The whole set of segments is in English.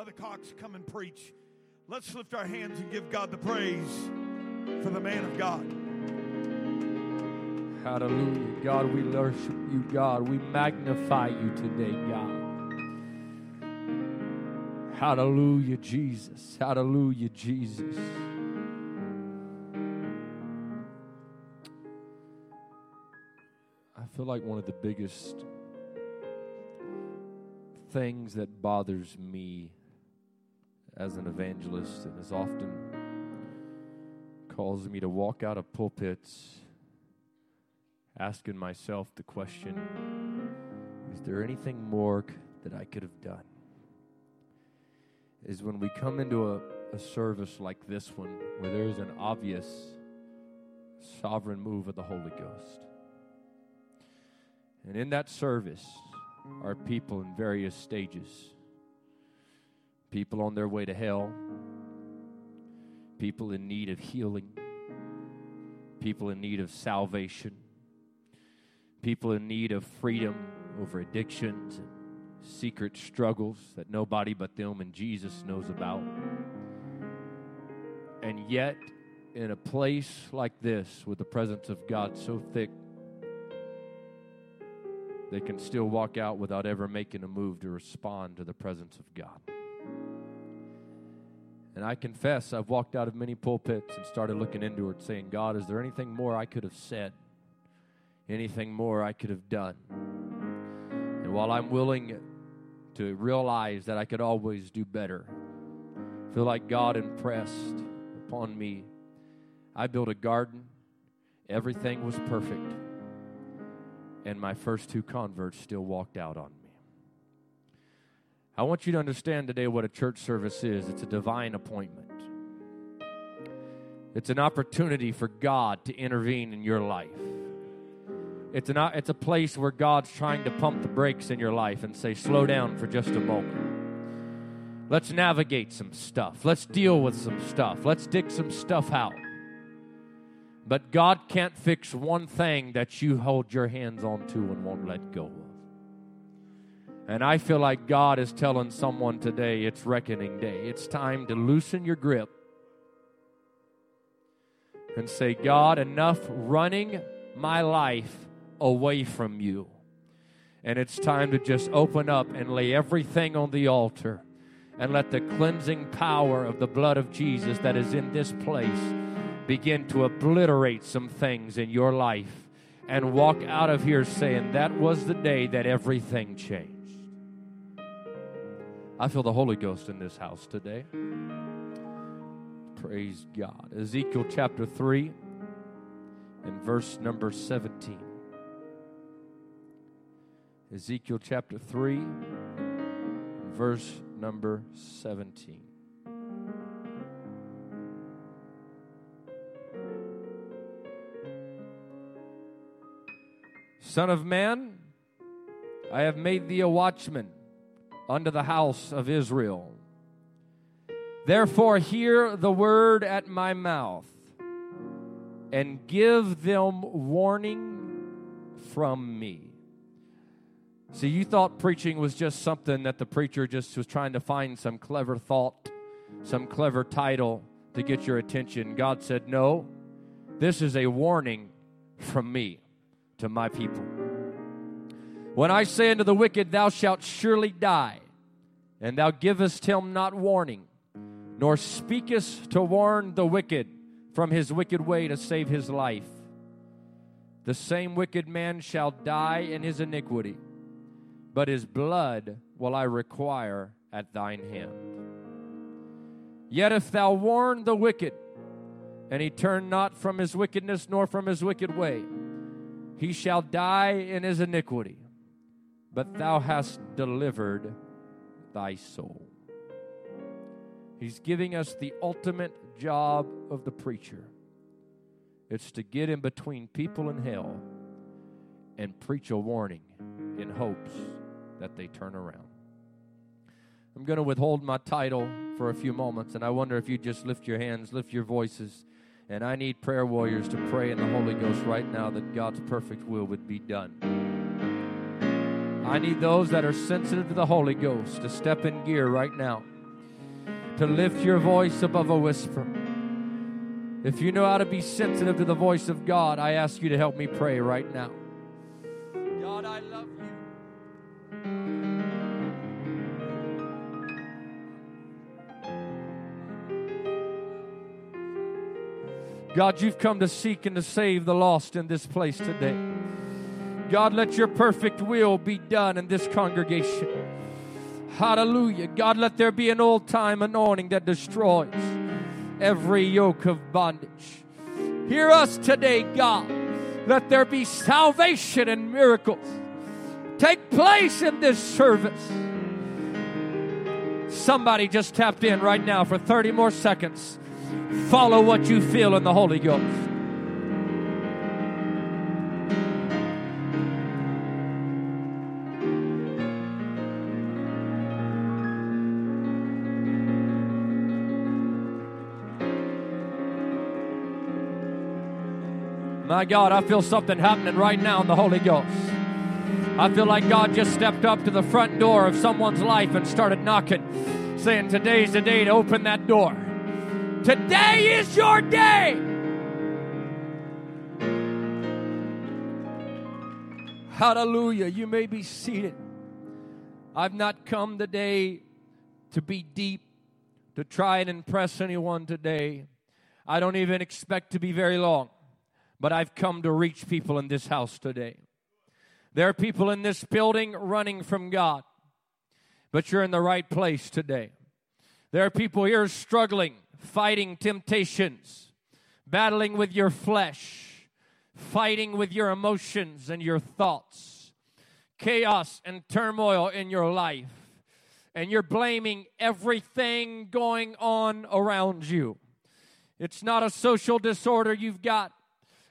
Brother Cox, come and preach. Let's lift our hands and give God the praise for the man of God. Hallelujah. God, we worship you, God. We magnify you today, God. Hallelujah, Jesus. Hallelujah, Jesus. I feel like one of the biggest things that bothers me as an evangelist and has often caused me to walk out of pulpits asking myself the question is there anything more that I could have done? Is when we come into a, a service like this one where there is an obvious sovereign move of the Holy Ghost. And in that service are people in various stages people on their way to hell, people in need of healing, people in need of salvation, people in need of freedom over addictions and secret struggles that nobody but them and Jesus knows about. And yet, in a place like this, with the presence of God so thick, they can still walk out without ever making a move to respond to the presence of God. And I confess, I've walked out of many pulpits and started looking into it, saying, God, is there anything more I could have said? Anything more I could have done? And while I'm willing to realize that I could always do better, feel like God impressed upon me. I built a garden, everything was perfect, and my first two converts still walked out on me. I want you to understand today what a church service is it's a divine appointment, it's an opportunity for God to intervene in your life. It's, an, it's a place where God's trying to pump the brakes in your life and say, slow down for just a moment. Let's navigate some stuff. Let's deal with some stuff. Let's dig some stuff out. But God can't fix one thing that you hold your hands on to and won't let go of. And I feel like God is telling someone today it's reckoning day. It's time to loosen your grip and say, God, enough running my life away from you. And it's time to just open up and lay everything on the altar and let the cleansing power of the blood of Jesus that is in this place begin to obliterate some things in your life and walk out of here saying, That was the day that everything changed. I feel the Holy Ghost in this house today. Praise God. Ezekiel chapter 3 and verse number 17. Ezekiel chapter 3, verse number 17. Son of man, I have made thee a watchman unto the house of Israel. Therefore, hear the word at my mouth and give them warning from me. See, you thought preaching was just something that the preacher just was trying to find some clever thought, some clever title to get your attention. God said, No, this is a warning from me to my people. When I say unto the wicked, Thou shalt surely die, and thou givest him not warning, nor speakest to warn the wicked from his wicked way to save his life, the same wicked man shall die in his iniquity but his blood will I require at thine hand. Yet if thou warn the wicked, and he turn not from his wickedness nor from his wicked way, he shall die in his iniquity, but thou hast delivered thy soul. He's giving us the ultimate job of the preacher. It's to get in between people and hell and preach a warning in hopes that they turn around. I'm going to withhold my title for a few moments, and I wonder if you'd just lift your hands, lift your voices, and I need prayer warriors to pray in the Holy Ghost right now that God's perfect will would be done. I need those that are sensitive to the Holy Ghost to step in gear right now. to lift your voice above a whisper. If you know how to be sensitive to the voice of God, I ask you to help me pray right now. God, I love you. God, you've come to seek and to save the lost in this place today. God, let your perfect will be done in this congregation. Hallelujah. God, let there be an old time anointing that destroys every yoke of bondage. Hear us today, God. Let there be salvation and miracles take place in this service. Somebody just tapped in right now for 30 more seconds. Follow what you feel in the Holy Ghost. My God, I feel something happening right now in the Holy Ghost. I feel like God just stepped up to the front door of someone's life and started knocking, saying, Today's the day to open that door. Today is your day. Hallelujah. You may be seated. I've not come today to be deep, to try and impress anyone today. I don't even expect to be very long, but I've come to reach people in this house today. There are people in this building running from God, but you're in the right place today. There are people here struggling, fighting temptations, battling with your flesh, fighting with your emotions and your thoughts, chaos and turmoil in your life, and you're blaming everything going on around you. It's not a social disorder you've got,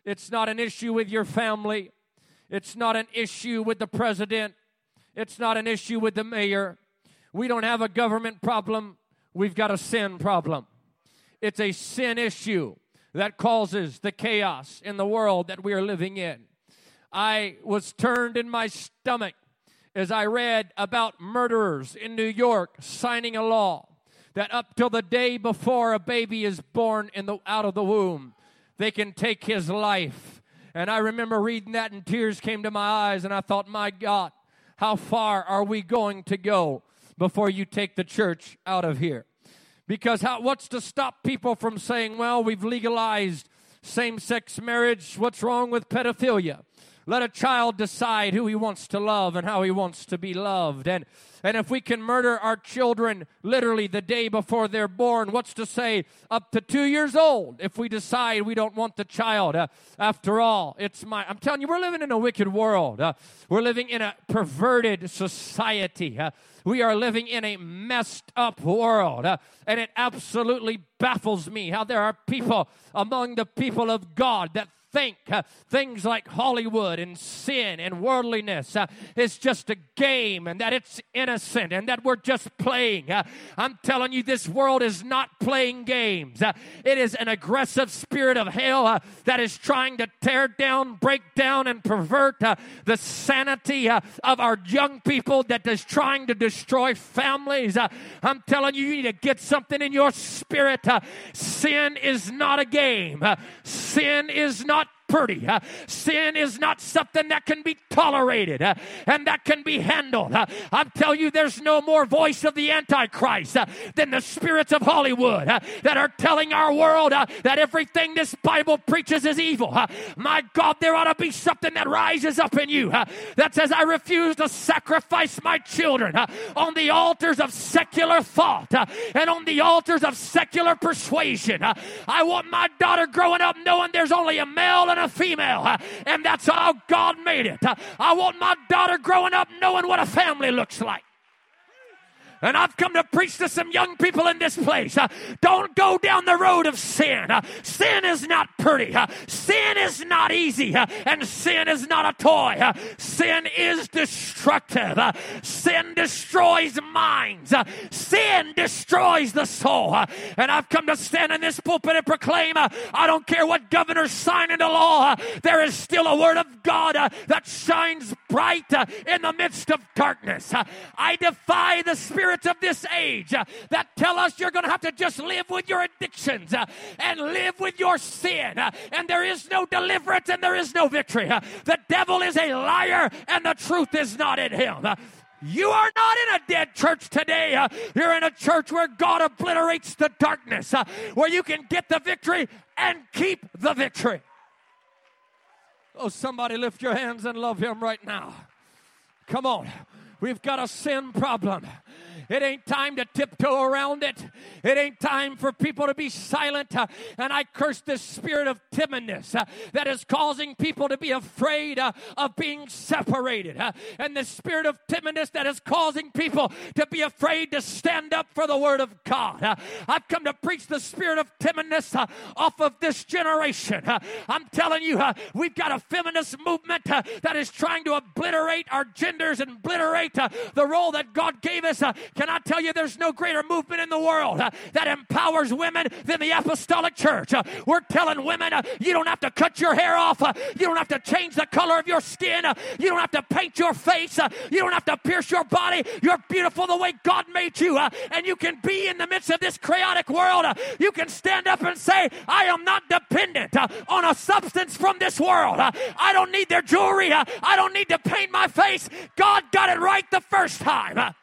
it's not an issue with your family. It's not an issue with the president. It's not an issue with the mayor. We don't have a government problem. We've got a sin problem. It's a sin issue that causes the chaos in the world that we are living in. I was turned in my stomach as I read about murderers in New York signing a law that up till the day before a baby is born in the, out of the womb, they can take his life and I remember reading that, and tears came to my eyes, and I thought, my God, how far are we going to go before you take the church out of here? Because how, what's to stop people from saying, well, we've legalized same sex marriage? What's wrong with pedophilia? Let a child decide who he wants to love and how he wants to be loved. And and if we can murder our children literally the day before they're born, what's to say up to two years old if we decide we don't want the child? Uh, after all, it's my, I'm telling you, we're living in a wicked world. Uh, we're living in a perverted society. Uh, we are living in a messed up world. Uh, and it absolutely baffles me how there are people among the people of God that think uh, things like Hollywood and sin and worldliness uh, is just a game and that it's innocent and that we're just playing. Uh, I'm telling you, this world is not playing games. Uh, it is an aggressive spirit of hell uh, that is trying to tear down, break down, and pervert uh, the sanity of our young people that is trying to destroy families. I'm telling you, you need to get something in your spirit. sin is not a game, sin is not pretty. Uh, sin is not something that can be tolerated uh, and that can be handled. Uh, I'm telling you, there's no more voice of the Antichrist than the spirits of Hollywood that are telling our world that everything this Bible preaches is evil. my God, there ought to be something that rises up in you that says, I refuse to sacrifice my children on the altars of secular thought and on the altars of secular persuasion. I want my daughter growing up knowing there's only a male and a female, and that's how God made it. I want my daughter growing up knowing what a family looks like. And I've come to preach to some young people in this place. Uh, don't go down the road of sin. Uh, sin is not pretty. Uh, sin is not easy. Uh, and sin is not a toy. Uh, sin is destructive. Uh, sin destroys minds. sin destroys the soul. and I've come to stand in this pulpit and proclaim I don't care what governors sign into law, there is still a word of God that shines bright in the midst of darkness. I defy the spirit spirits of this age uh, that tell us you're going to have to just live with your addictions uh, and live with your sin, uh, and there is no deliverance and there is no victory. The devil is a liar, and the truth is not in him. You are not in a dead church today. You're in a church where God obliterates the darkness, where you can get the victory and keep the victory. Oh, somebody lift your hands and love Him right now. Come on. We've got a sin problem. It ain't time to tiptoe around it. It ain't time for people to be silent. Uh, and I curse this spirit of timidness uh, that is causing people to be afraid uh, of being separated. Uh, and the spirit of timidness that is causing people to be afraid to stand up for the word of God. Uh, I've come to preach the spirit of timidness uh, off of this generation. I'm telling you, we've got a feminist movement that is trying to obliterate our genders and obliterate the role that God gave us. Can I tell you, there's no greater movement in the world uh, that empowers women than the apostolic church? Uh, we're telling women uh, you don't have to cut your hair off, uh, you don't have to change the color of your skin, uh, you don't have to paint your face, uh, you don't have to pierce your body. You're beautiful the way God made you, and you can be in the midst of this chaotic world. you can stand up and say, I am not dependent on a substance from this world. I don't need their jewelry, I don't need to paint my face. God got it right the first time.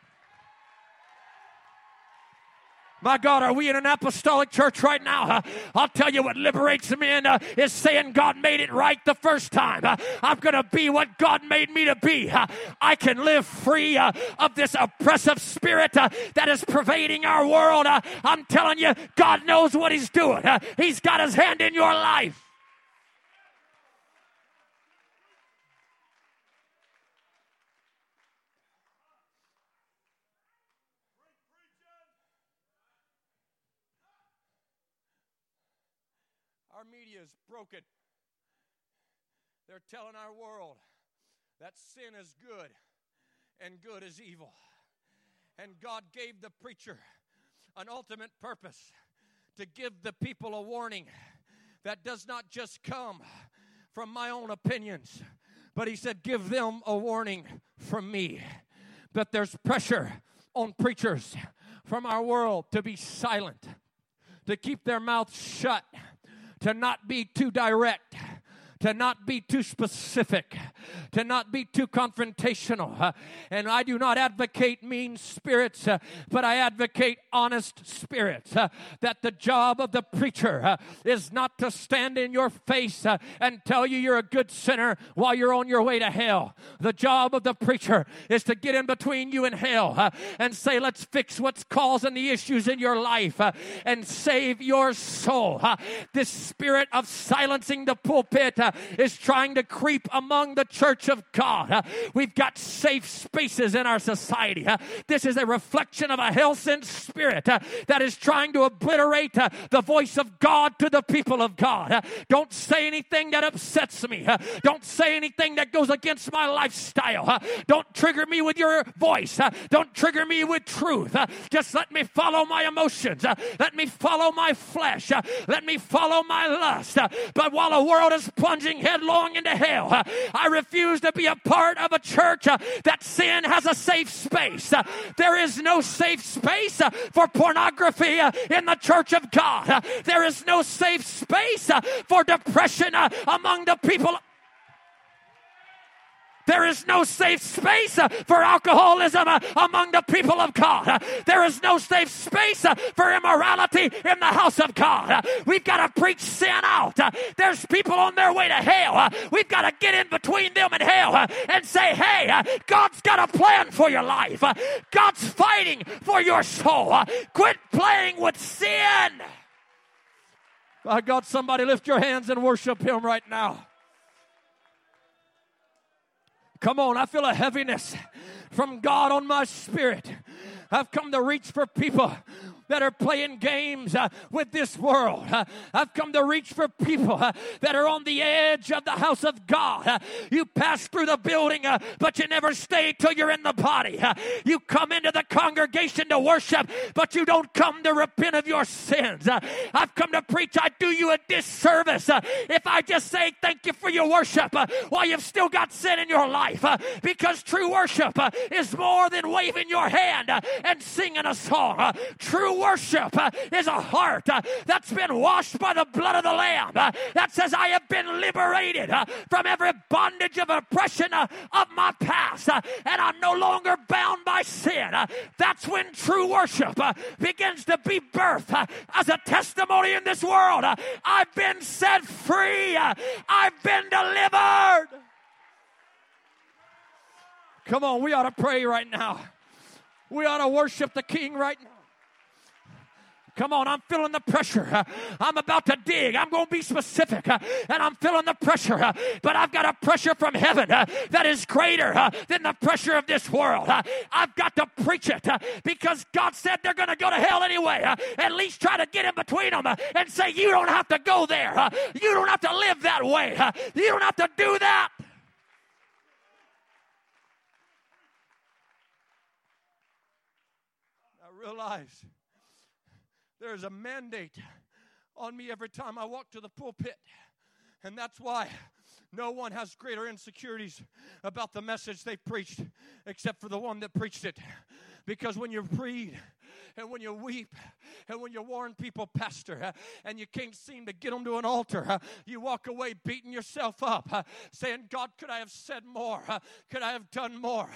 My God, are we in an apostolic church right now? Uh, I'll tell you what liberates men uh, is saying God made it right the first time. Uh, I'm going to be what God made me to be. I can live free of this oppressive spirit that is pervading our world. I'm telling you, God knows what He's doing. He's got His hand in your life. Media is broken. They're telling our world that sin is good and good is evil. And God gave the preacher an ultimate purpose to give the people a warning that does not just come from my own opinions, but He said, Give them a warning from me. That there's pressure on preachers from our world to be silent, to keep their mouths shut to not be too direct to not be too specific, to not be too confrontational. And I do not advocate mean spirits, but I advocate honest spirits. That the job of the preacher is not to stand in your face and tell you you're a good sinner while you're on your way to hell. The job of the preacher is to get in between you and hell and say, let's fix what's causing the issues in your life and save your soul. this spirit of silencing the pulpit is trying to creep among the church of God. Uh, we've got safe spaces in our society. Uh, this is a reflection of a hell sent spirit uh, that is trying to obliterate uh, the voice of God to the people of God. Uh, don't say anything that upsets me. don't say anything that goes against my lifestyle. don't trigger me with your voice. don't trigger me with truth. just let me follow my emotions. let me follow my flesh. let me follow my lust. but while the world is plunging plunging headlong into hell. I refuse to be a part of a church uh, that sin has a safe space. Uh, there is no safe space uh, for pornography in the church of God. There is no safe space for depression among the people there is no safe space uh, for alcoholism uh, among the people of God. Uh, there is no safe space uh, for immorality in the house of God. Uh, we've got to preach sin out. Uh, there's people on their way to hell. We've got to get in between them and hell and say, hey, God's got a plan for your life. God's fighting for your soul. Quit playing with sin. I got somebody lift your hands and worship Him right now. Come on, I feel a heaviness from God on my spirit. I've come to reach for people that are playing games uh, with this world. Uh, I've come to reach for people uh, that are on the edge of the house of God. Uh, you pass through the building, uh, but you never stay till you're in the body. Uh, you come into the congregation to worship, but you don't come to repent of your sins. I've come to preach. I do you a disservice if I just say thank you for your worship while you've still got sin in your life. because true worship is more than waving your hand and singing a song. true worship uh, is a heart uh, that's been washed by the blood of the Lamb uh, that says, I have been liberated from every bondage of oppression of my past, and I'm no longer bound by sin. That's when true worship begins to be birthed as a testimony in this world. I've been set free, I've been delivered. Come on, we ought to pray right now. We ought to worship the King right now. Come on, I'm feeling the pressure. I'm about to dig. I'm going to be specific. And I'm feeling the pressure. But I've got a pressure from heaven that is greater than the pressure of this world. I've got to preach it because God said they're going to go to hell anyway. At least try to get in between them and say, You don't have to go there. You don't have to live that way. You don't have to do that. I realize there's a mandate on me every time I walk to the pulpit. And that's why no one has greater insecurities about the message they preached except for the one that preached it. Because when you read and when you weep and when you warn people, Pastor, and you can't seem to get them to an altar, you walk away beating yourself up, saying, God, could I have said more? Could I have done more?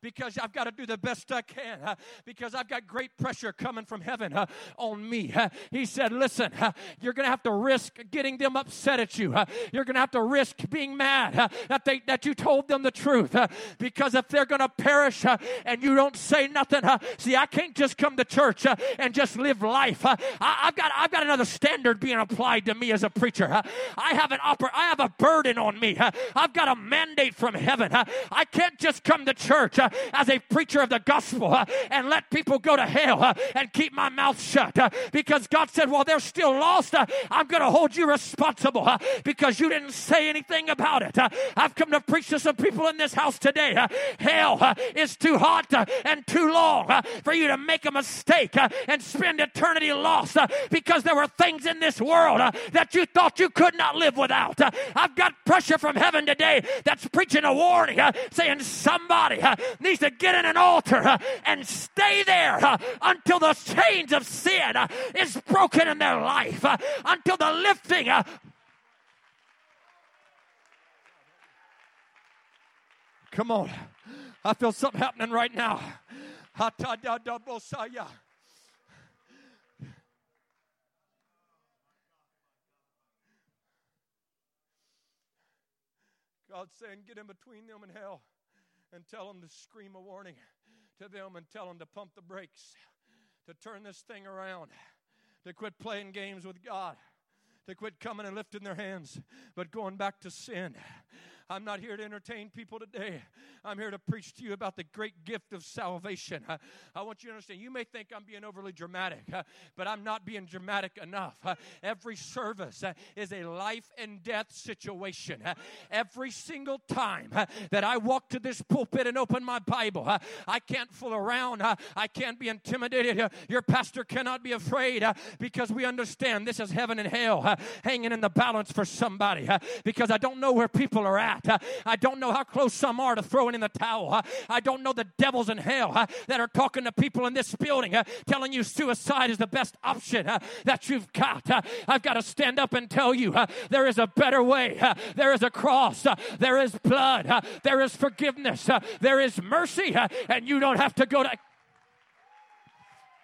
Because I've got to do the best I can, because I've got great pressure coming from heaven on me. He said, Listen, you're going to have to risk getting them upset at you. You're going to have to risk being mad that, they, that you told them the truth, because if they're going to perish and you don't say nothing, see, I can't just come to church church uh, and just live life. Uh, I, have got I've got another standard being applied to me as a preacher. Uh, I have an oper- I have a burden on me. Uh, I've got a mandate from heaven. Uh, I can't just come to church uh, as a preacher of the gospel and let people go to hell and keep my mouth shut because God said, "Well, they're still lost. I'm going to hold you responsible because you didn't say anything about it." I've come to preach to some people in this house today. hell is too hot and too long for you to make a mistake uh, and spend eternity lost uh, because there were things in this world uh, that you thought you could not live without. Uh, I've got pressure from heaven today that's preaching a warning, uh, saying somebody uh, needs to get in an altar and stay there until the chains of sin is broken in their life, until the lifting Come on. I feel something happening right now. God's saying, get in between them and hell and tell them to scream a warning to them and tell them to pump the brakes, to turn this thing around, to quit playing games with God, to quit coming and lifting their hands, but going back to sin. I'm not here to entertain people today. I'm here to preach to you about the great gift of salvation. Uh, I want you to understand. You may think I'm being overly dramatic, uh, but I'm not being dramatic enough. Uh, every service uh, is a life and death situation. Uh, every single time uh, that I walk to this pulpit and open my Bible, I can't fool around. I can't be intimidated. Your pastor cannot be afraid because we understand this is heaven and hell hanging in the balance for somebody because I don't know where people are at that. Uh, I don't know how close some are to throwing in the towel. Uh, I don't know the devils in hell uh, that are talking to people in this building telling you suicide is the best option that you've got. I've got to stand up and tell you there is a better way. There is a cross. There is blood. There is forgiveness. There is mercy. And you don't have to go to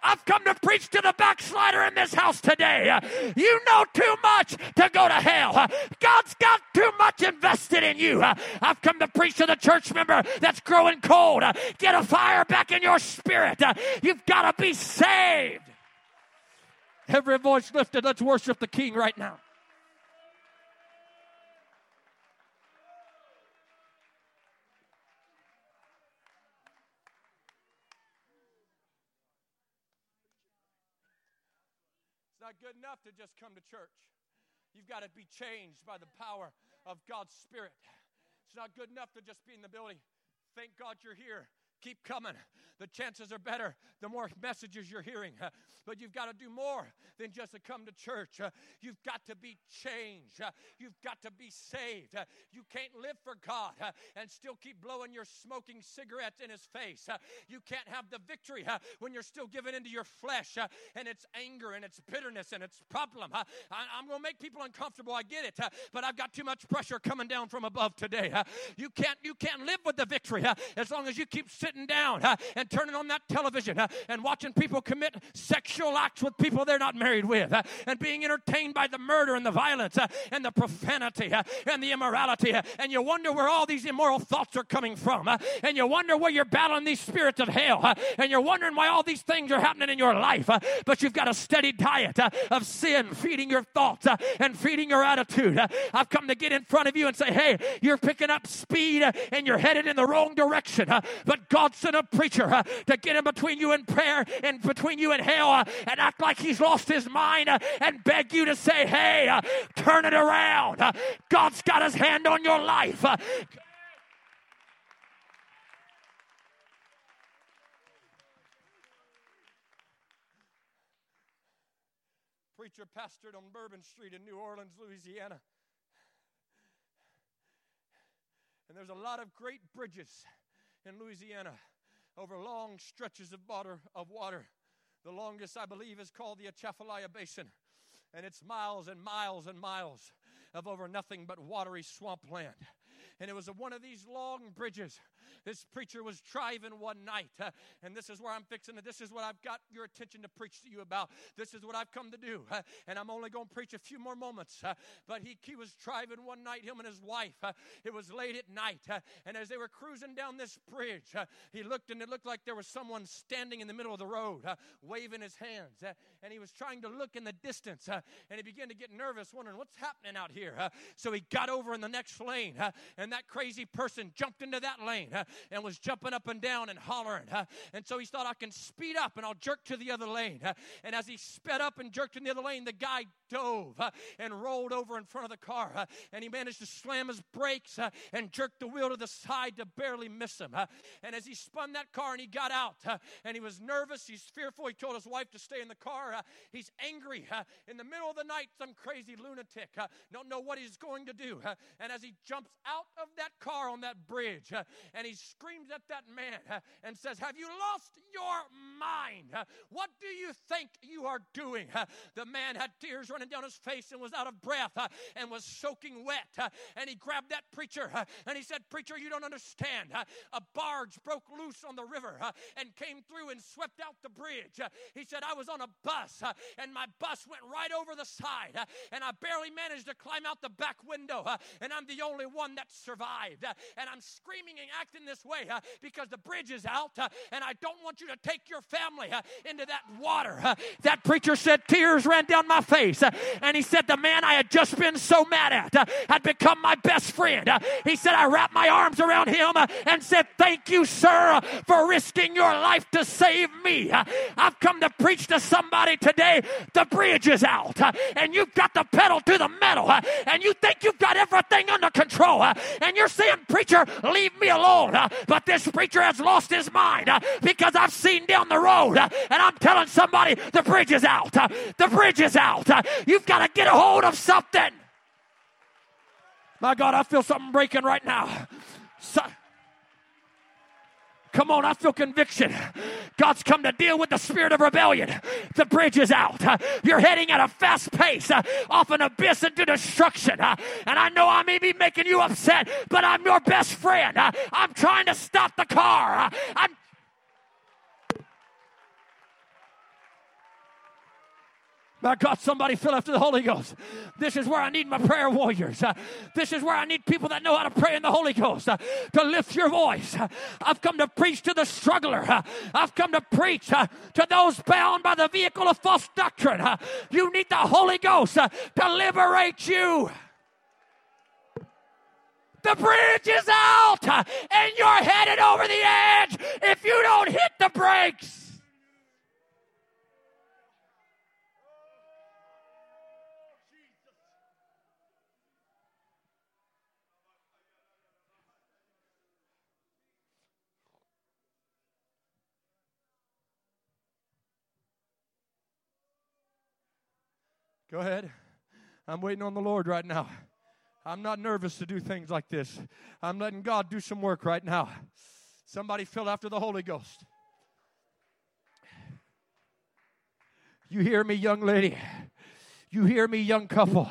I've come to preach to the backslider in this house today. You know too much to go to hell. God's got too much invested in you. I've come to preach to the church member that's growing cold. Get a fire back in your spirit. You've got to be saved. Every voice lifted, let's worship the King right now. not good enough to just come to church. You've got to be changed by the power of God's Spirit. It's not good enough to just be in the building. Thank God you're here. Keep coming. The chances are better the more messages you're hearing. Uh, but you've got to do more than just to come to church. Uh, you've got to be changed. Uh, you've got to be saved. You can't live for God and still keep blowing your smoking cigarettes in his face. You can't have the victory when you're still giving into your flesh and its anger and its bitterness and its problem. I'm going to make people uncomfortable. I get it. But I've got too much pressure coming down from above today. You can't you can't live with the victory as long as you keep sitting down and turning on that television and watching people commit sexual acts with people they're not married with, uh, and being entertained by the murder and the violence uh, and the profanity uh, and the immorality. and you wonder where all these immoral thoughts are coming from. and you wonder where you're battling these spirits of hell. and you're wondering why all these things are happening in your life. but you've got a steady diet of sin feeding your thoughts and feeding your attitude. I've come to get in front of you and say, hey, you're picking up speed and you're headed in the wrong direction. but God sent a preacher to get in between you and prayer and between you and hell and act like he's lost his mind uh, and beg you to say, hey, uh, turn it around. Uh, God's got his hand on your life. Preacher pastored on Bourbon Street in New Orleans, Louisiana. And there's a lot of great bridges in Louisiana over long stretches of water, of water. The longest, I believe, is called the Atchafalaya Basin, and it's miles and miles and miles of over nothing but watery swampland. And it was one of these long bridges this preacher was driving one night, uh, and this is where I'm fixing it. This is what I've got your attention to preach to you about. This is what I've come to do. Uh, and I'm only going to preach a few more moments. Uh, but he, he was driving one night, him and his wife. Uh, it was late at night. Uh, and as they were cruising down this bridge, uh, he looked and it looked like there was someone standing in the middle of the road, waving his hands. and he was trying to look in the distance. and he began to get nervous, wondering what's happening out here. so he got over in the next lane, and that crazy person jumped into that lane and was jumping up and down and hollering. and so he thought, I can speed up and I'll jerk to the other lane. and as he sped up and jerked in the other lane, the guy dove uh, and rolled over in front of the car. Uh, and he managed to slam his brakes uh, and jerk the wheel to the side to barely miss him. and as he spun that car and he got out, and he was nervous, he's fearful, he told his wife to stay in the car. he's angry. in the middle of the night, some crazy lunatic don't know what he's going to do. and as he jumps out of that car on that bridge and he screams at that man uh, and says, Have you lost your mind? Uh, what do you think you are doing? Uh, the man had tears running down his face and was out of breath and was soaking wet. And he grabbed that preacher and he said, Preacher, you don't understand. A barge broke loose on the river and came through and swept out the bridge. He said, I was on a bus and my bus went right over the side and I barely managed to climb out the back window and I'm the only one that survived. And I'm screaming and acting this way uh, because the bridge is out uh, and I don't want you to take your family uh, into that water. Uh, that preacher said tears ran down my face uh, Uh, and he said the man I had just been so mad at uh, had become my best friend. Uh, he said I wrapped my arms around him uh, and said thank you sir for risking your life to save me. I've come to preach to somebody today the bridge is out and you've got the pedal to the metal and you think you've got everything under control and you're saying preacher leave me alone but this preacher has lost his mind uh, because I've seen down the road uh, and I'm telling somebody the bridge is out. Uh, the bridge is out. You've got to get a hold of something. My God, I feel something breaking right now. So, Come on, I feel conviction. God's come to deal with the spirit of rebellion. The bridge is out. You're heading at a fast pace uh, off an abyss into destruction. Uh, and I know I may be making you upset, but I'm your best friend. Uh, I'm trying to stop the car. I'm My God, somebody fill after the Holy Ghost. This is where I need my prayer warriors. Uh, this is where I need people that know how to pray in the Holy Ghost uh, to lift your voice. Uh, I've come to preach to the struggler. I've come to preach to those bound by the vehicle of false doctrine. You need the Holy Ghost to liberate you. The bridge is out and you're headed over the edge if you don't hit the brakes. Go ahead. I'm waiting on the Lord right now. I'm not nervous to do things like this. I'm letting God do some work right now. Somebody fill after the Holy Ghost. You hear me, young lady? You hear me, young couple?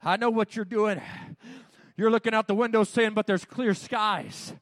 I know what you're doing. You're looking out the window saying, but there's clear skies.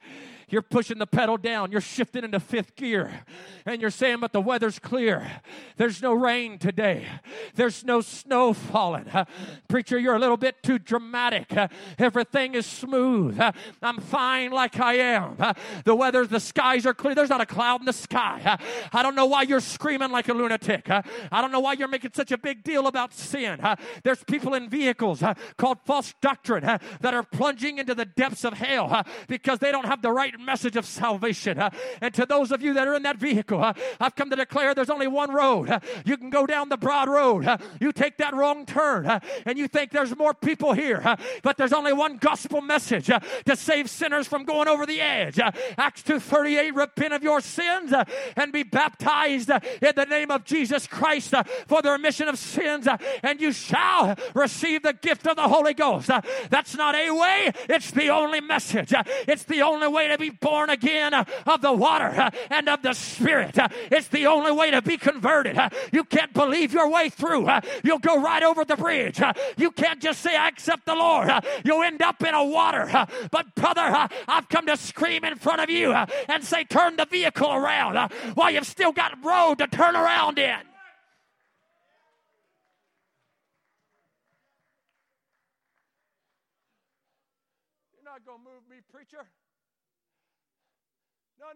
You're pushing the pedal down. You're shifting into fifth gear. And you're saying, but the weather's clear. There's no rain today. There's no snow falling. Uh, preacher, you're a little bit too dramatic. Uh, everything is smooth. Uh, I'm fine like I am. Uh, the weather, the skies are clear. There's not a cloud in the sky. Uh, I don't know why you're screaming like a lunatic. Uh, I don't know why you're making such a big deal about sin. There's people in vehicles called false doctrine that are plunging into the depths of hell because they don't have the right message of salvation. And to those of you that are in that vehicle, I've come to declare there's only one road. You can go down the broad road. You take that wrong turn and you think there's more people here, but there's only one gospel message to save sinners from going over the edge. Acts 2:38 repent of your sins and be baptized in the name of Jesus Christ for the remission of sins and you shall receive the gift of the Holy Ghost. That's not a way, it's the only message. It's the only way to be born again uh, of the water uh, and of the Spirit. Uh, it's the only way to be converted. You can't believe your way through. You'll go right over the bridge. You can't just say, I accept the Lord. You'll end up in a water. But, brother, I've come to scream in front of you and say, turn the vehicle around while you've still got road to turn around in. You're not going to move me, preacher.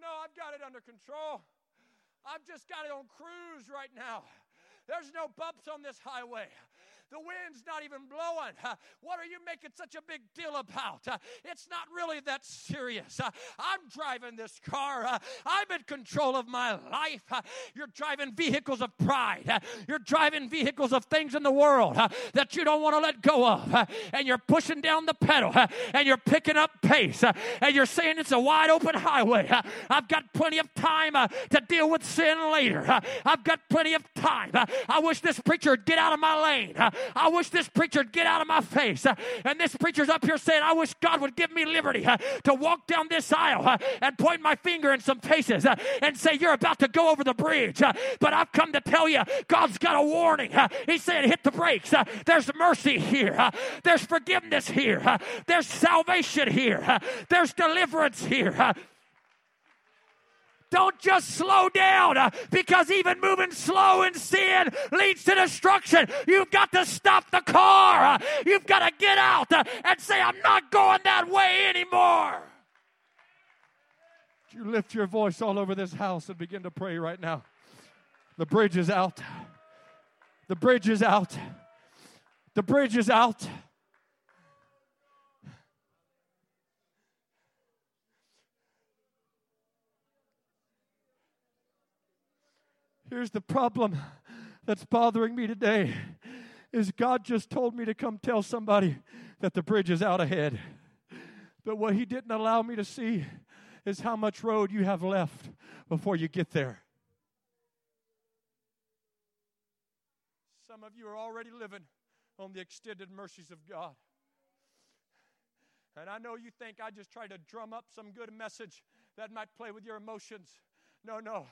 No, I've got it under control. I've just got it on cruise right now. There's no bumps on this highway. The wind's not even blowing. Uh, what are you making such a big deal about? Uh, it's not really that serious. Uh, I'm driving this car. Uh, I'm in control of my life. Uh, you're driving vehicles of pride. Uh, you're driving vehicles of things in the world that you don't want to let go of. and you're pushing down the pedal and you're picking up pace and you're saying it's a wide open highway. I've got plenty of time to deal with sin later. I've got plenty of time. I wish this preacher would get out of my lane. I wish this preacher would get out of my face. Uh, and this preacher's up here saying, I wish God would give me liberty uh, to walk down this aisle uh, and point my finger in some faces and say, You're about to go over the bridge. But I've come to tell you, God's got a warning. He's saying, Hit the brakes. There's mercy here, there's forgiveness here, there's salvation here, there's deliverance here. Don't just slow down uh, because even moving slow in sin leads to destruction. You've got to stop the car. Uh, you've got to get out uh, and say, I'm not going that way anymore. You lift your voice all over this house and begin to pray right now. The bridge is out. The bridge is out. The bridge is out. Here's the problem that's bothering me today is God just told me to come tell somebody that the bridge is out ahead. But what he didn't allow me to see is how much road you have left before you get there. Some of you are already living on the extended mercies of God. And I know you think I just try to drum up some good message that might play with your emotions. No, no.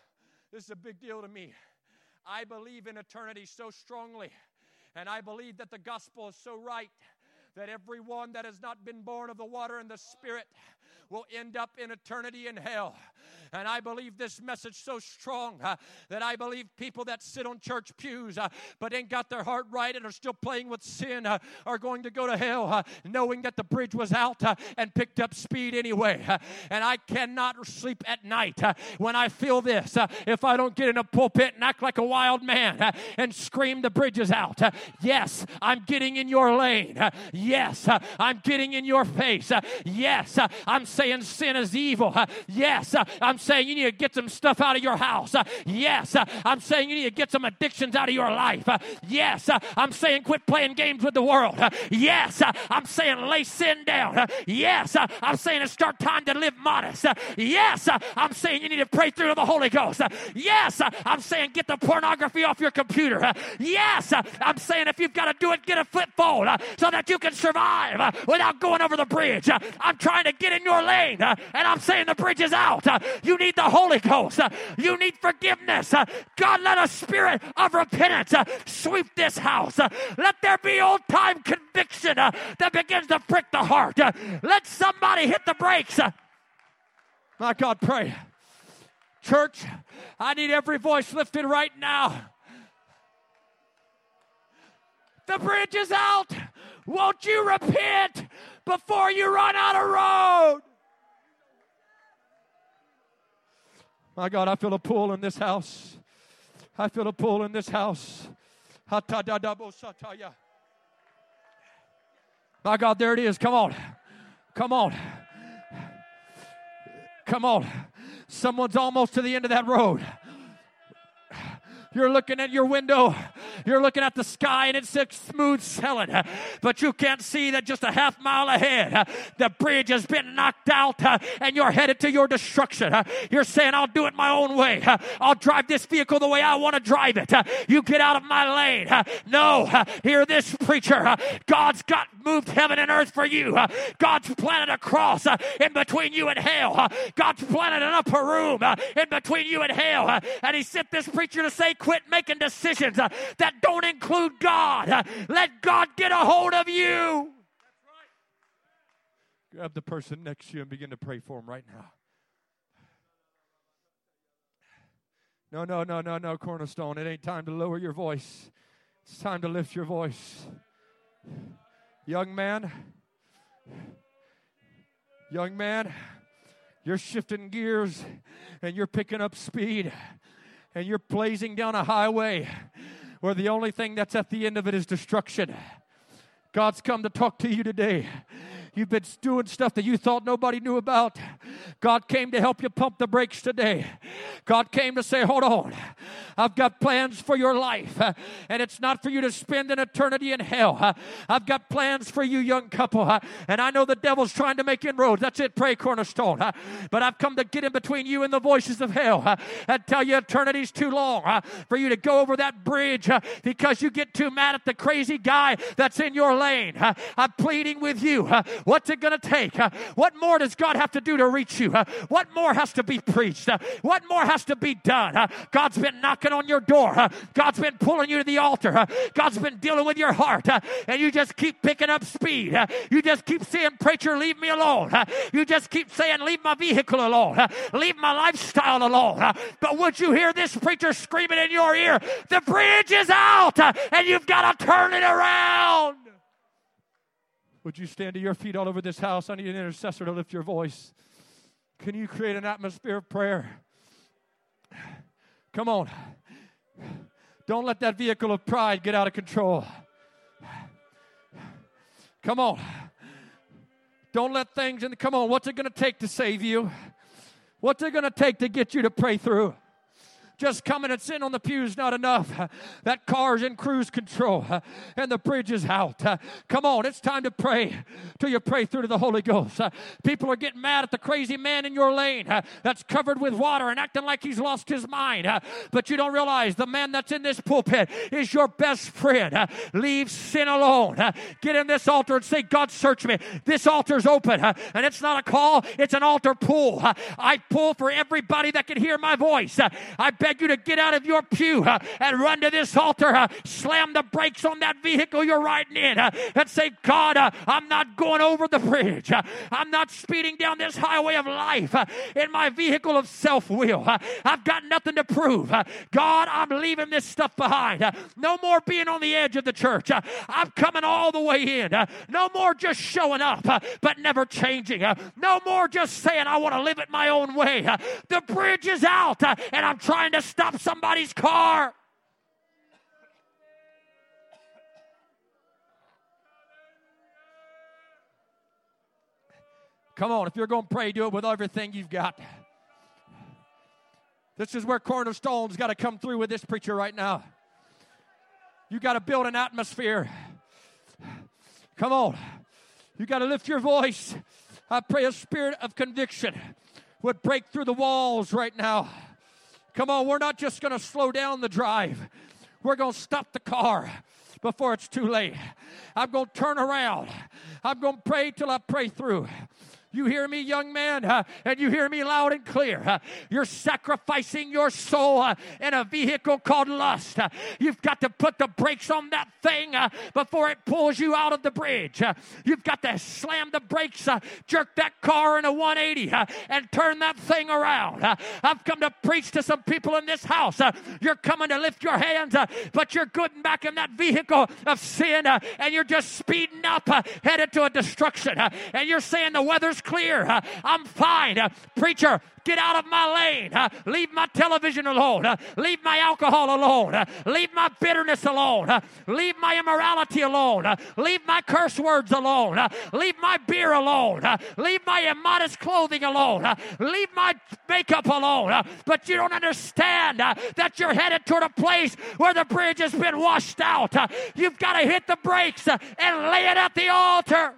This is a big deal to me. I believe in eternity so strongly, and I believe that the gospel is so right that everyone that has not been born of the water and the Spirit will end up in eternity in hell. And I believe this message so strong uh, that I believe people that sit on church pews uh, but ain't got their heart right and are still playing with sin uh, are going to go to hell knowing that the bridge was out and picked up speed anyway. And I cannot sleep at night when I feel this. if I don't get in a pulpit and act like a wild man and scream the bridges out. yes, I'm getting in your lane. yes, I'm getting in your face. yes, I'm saying sin is evil. yes, I'm saying you need to get some stuff out of your house. Uh, yes, uh, I'm saying you need to get some addictions out of your life. Uh, yes, uh, I'm saying quit playing games with the world. Uh, yes, uh, I'm saying lay sin down. Yes, I'm saying it's start time to live modest. Yes, I'm saying you need to pray through to the Holy Ghost. Yes, I'm saying get the pornography off your computer. Yes, I'm saying if you've got to do it, get a flip phone so that you can survive without going over the bridge. I'm trying to get in your lane, and I'm saying the bridge is out. You need the Holy Ghost. You need forgiveness. God, let a spirit of repentance sweep this house. Let there be old time conviction that begins to prick the heart. Let somebody hit the brakes. My God, pray. Church, I need every voice lifted right now. The bridge is out. Won't you repent before you run out of road? My God, I feel a pull in this house. I feel a pull in this house. My God, there it is. Come on. Come on. Come on. Someone's almost to the end of that road. You're looking at your window. You're looking at the sky and it's smooth sailing, but you can't see that just a half mile ahead, the bridge has been knocked out and you're headed to your destruction. You're saying, I'll do it my own way. I'll drive this vehicle the way I want to drive it. You get out of my lane. No, hear this preacher. God's got moved heaven and earth for you. Uh, God's planted a cross uh, in between you and hell. Uh, God's planted an upper room in between you and hell. And he sent this preacher to say, quit making decisions uh, that don't include God. Uh, let God get a hold of you. Grab the person next to you and begin to pray for him right now. No, no, no, no, no, Cornerstone. It ain't time to lower your voice. It's time to lift your voice. Young man, young man, you're shifting gears and you're picking up speed and you're blazing down a highway where the only thing that's at the end of it is destruction. God's come to talk to you today. You've been doing stuff that you thought nobody knew about. God came to help you pump the brakes today. God came to say, Hold on, I've got plans for your life, uh, and it's not for you to spend an eternity in hell. Uh, I've got plans for you, young couple, uh, and I know the devil's trying to make inroads. That's it, pray, cornerstone. But I've come to get in between you and the voices of hell and tell you eternity's too long for you to go over that bridge because you get too mad at the crazy guy that's in your lane. I'm pleading with you. What's it going to take? Uh, what more does God have to do to reach you? Uh, what more has to be preached? Uh, what more has to be done? God's been knocking on your door. God's been pulling you to the altar. God's been dealing with your heart. And you just keep picking up speed. You just keep saying, Preacher, leave me alone. You just keep saying, Leave my vehicle alone. Leave my lifestyle alone. But would you hear this preacher screaming in your ear? The bridge is out and you've got to turn it around. Would you stand to your feet all over this house? I need an intercessor to lift your voice. Can you create an atmosphere of prayer? Come on. Don't let that vehicle of pride get out of control. Come on. Don't let things in. Come on. What's it going to take to save you? What's it going to take to get you to pray through? Just coming and sitting on the pews not enough. That car's in cruise control and the bridge is out. Come on, it's time to pray till you pray through to the Holy Ghost. People are getting mad at the crazy man in your lane that's covered with water and acting like he's lost his mind. But you don't realize the man that's in this pulpit is your best friend. Leave sin alone. Get in this altar and say, God, search me. This altar's open and it's not a call, it's an altar pull. I pull for everybody that can hear my voice. I beg you to get out of your pew and run to this altar, slam the brakes on that vehicle you're riding in, and say, God, uh, I'm not going over the bridge. I'm not speeding down this highway of life in my vehicle of self will. I've got nothing to prove. God, I'm leaving this stuff behind. no more being on the edge of the church. I'm coming all the way in. no more just showing up, but never changing. no more just saying, I want to live it my own way. the bridge is out, and I'm trying to to stop somebody's car. Come on, if you're going to pray, do it with everything you've got. This is where Cornerstone's got to come through with this preacher right now. You got to build an atmosphere. Come on. You got to lift your voice. I pray a spirit of conviction would break through the walls right now. Come on, we're not just going to slow down the drive, we're going to stop the car before it's too late. I'm going to turn around. I'm going to pray till I pray through. You hear me, young man? Uh, and you hear me loud and clear. Uh, you're sacrificing your soul uh, in a vehicle called lust. You've got to put the brakes on that thing before it pulls you out of the bridge. You've got to slam the brakes, jerk that car in a 180, and turn that thing around. I've come to preach to some people in this house. you're coming to lift your hands, but you're getting back in that vehicle of sin, and you're just speeding up, headed to a destruction. and you're saying the weather's clear. I'm fine. Preacher, get out of my lane. Leave my television alone. leave my alcohol alone. leave my bitterness alone. leave my immorality alone. leave my curse words alone. leave my beer alone. leave my immodest clothing alone. leave my makeup alone. but you don't understand that you're headed toward a place where the bridge has been washed out. you've got to hit the brakes and lay it at the altar.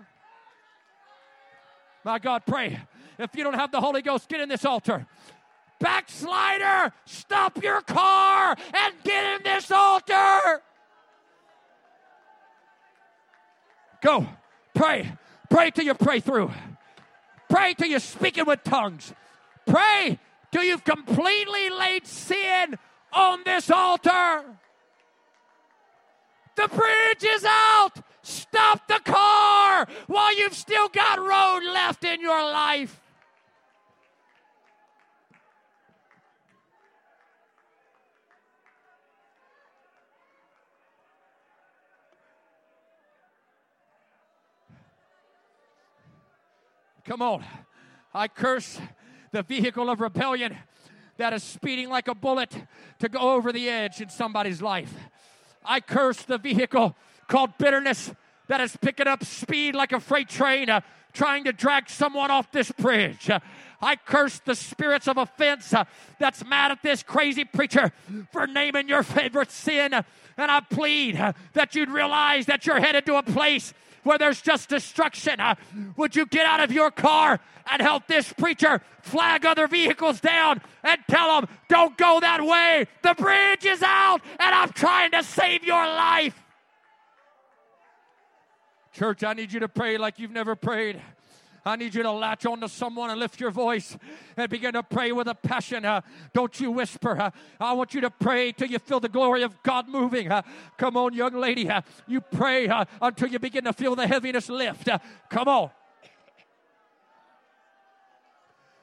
My God, pray. If you don't have the Holy Ghost, get in this altar. Backslider, stop your car and get in this altar. Go. Pray. Pray till you pray through. Pray till you're speaking with tongues. Pray till you've completely laid sin on this altar. The bridge is out. Stop the car while you've still got road left in your life. Come on. I curse the vehicle of rebellion that is speeding like a bullet to go over the edge in somebody's life. I curse the vehicle called bitterness that is picking up speed like a freight train, uh, trying to drag someone off this bridge. Uh, I curse the spirits of offense uh, that's mad at this crazy preacher for naming your favorite sin. and I plead uh, that you'd realize that you're headed to a place where there's just destruction. Uh, would you get out of your car and help this preacher flag other vehicles down and tell them, don't go that way? The bridge is out and I'm trying to save your life. Church, I need you to pray like you've never prayed. I need you to latch on to someone and lift your voice and begin to pray with a passion. Uh, don't you whisper. Uh, I want you to pray till you feel the glory of God moving. Uh, come on, young lady. Uh, you pray uh, until you begin to feel the heaviness lift. Uh, come on.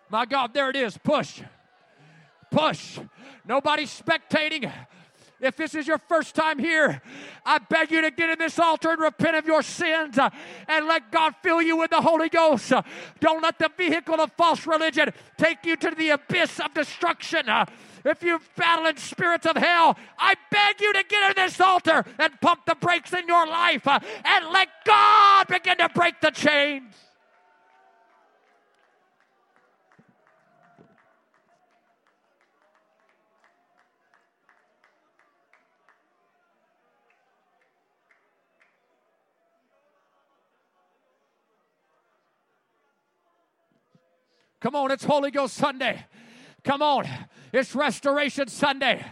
My God, there it is. Push. Push. Nobody spectating. If this is your first time here, I beg you to get in this altar and repent of your sins uh, and let God fill you with the Holy Ghost. Uh, don't let the vehicle of false religion take you to the abyss of destruction. Uh, if you're battling spirits of hell, I beg you to get in this altar and pump the brakes in your life and let God begin to break the chains. Come on, it's Holy Ghost Sunday. Come on, it's Restoration Sunday.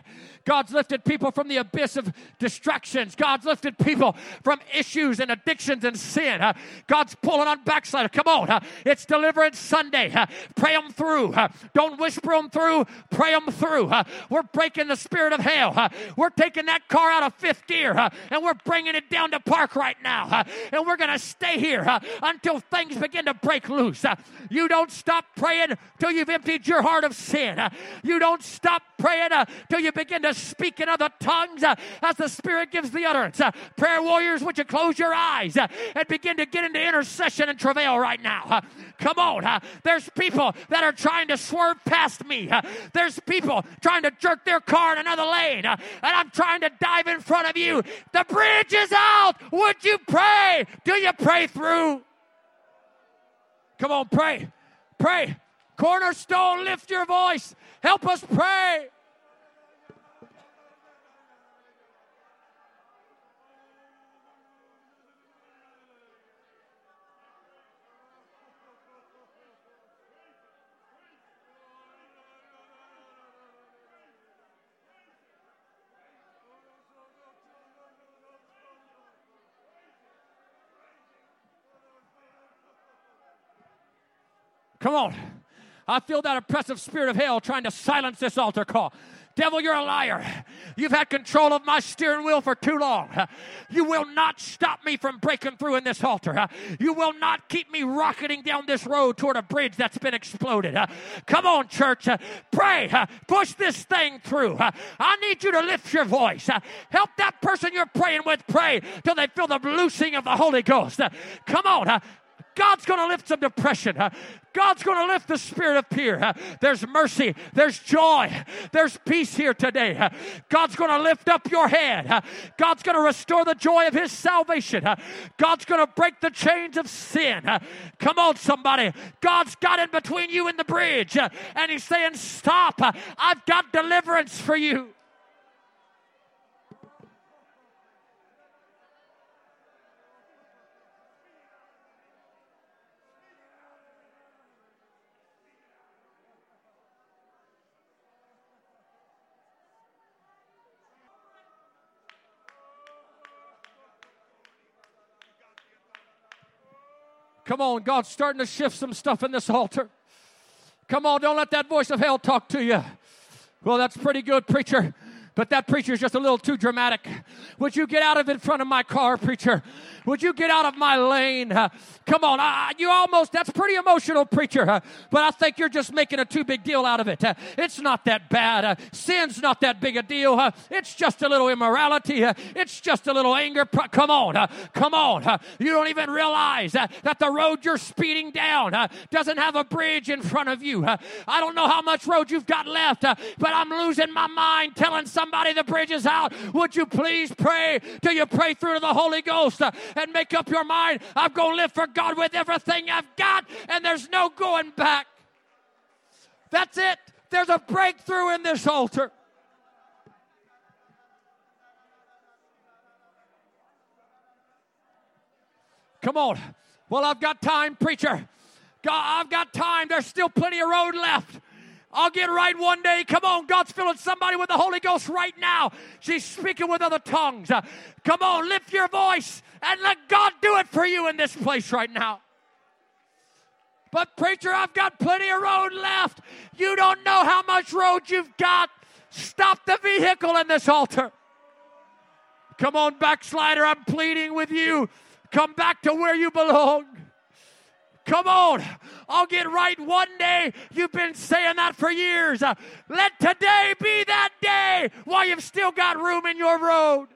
God's lifted people from the abyss of distractions. God's lifted people from issues and addictions and sin. Uh, God's pulling on backslider. Come on. Uh, it's Deliverance Sunday. Uh, pray them through. Uh, don't whisper them through. Pray them through. Uh, we're breaking the spirit of hell. Uh, we're taking that car out of fifth gear and we're bringing it down to park right now. and we're going to stay here until things begin to break loose. you don't stop praying till you've emptied your heart of sin. you don't stop praying till you begin to speak in other tongues uh, as the Spirit gives the utterance. Uh, prayer warriors, would you close your eyes uh, and begin to get into intercession and travail right now? Come on. There's people that are trying to swerve past me. There's people trying to jerk their car in another lane, and I'm trying to dive in front of you. The bridge is out. Would you pray? Do you pray through? Come on, pray. Pray. Cornerstone, lift your voice. Help us pray. Come on. I feel that oppressive spirit of hell trying to silence this altar call. Devil, you're a liar. You've had control of my steering wheel for too long. You will not stop me from breaking through in this altar. You will not keep me rocketing down this road toward a bridge that's been exploded. Come on, church. Pray. Push this thing through. I need you to lift your voice. Help that person you're praying with pray till they feel the loosing of the Holy Ghost. Come on. God's going to lift some depression. God's going to lift the spirit of fear. There's mercy. There's joy. There's peace here today. God's going to lift up your head. God's going to restore the joy of His salvation. God's going to break the chains of sin. Come on, somebody. God's got in between you and the bridge, and He's saying, Stop. I've got deliverance for you. Come on, God's starting to shift some stuff in this altar. Come on, don't let that voice of hell talk to you. Well, that's pretty good, preacher but that preacher is just a little too dramatic. Would you get out of in front of my car, preacher? Would you get out of my lane? Uh, come on, I, you almost, that's pretty emotional, preacher, uh, but I think you're just making a too big deal out of it. Uh, it's not that bad. Uh, sin's not that big a deal. Uh, it's just a little immorality. Uh, it's just a little anger. Pro- come on, come on. you don't even realize that the road you're speeding down doesn't have a bridge in front of you. I don't know how much road you've got left, but I'm losing my mind telling some somebody the bridge is out. Would you please pray till you pray through to the Holy Ghost and make up your mind? I'm going to live for God with everything I've got, and there's no going back. That's it. There's a breakthrough in this altar. Come on. Well, I've got time, preacher. God, I've got time. There's still plenty of road left. I'll get right one day. Come on, God's filling somebody with the Holy Ghost right now. She's speaking with other tongues. Uh, come on, lift your voice and let God do it for you in this place right now. But, preacher, I've got plenty of road left. You don't know how much road you've got. Stop the vehicle in this altar. Come on, backslider, I'm pleading with you. Come back to where you belong. Come on. I'll get right one day. You've been saying that for years. Let today be that day while you've still got room in your road.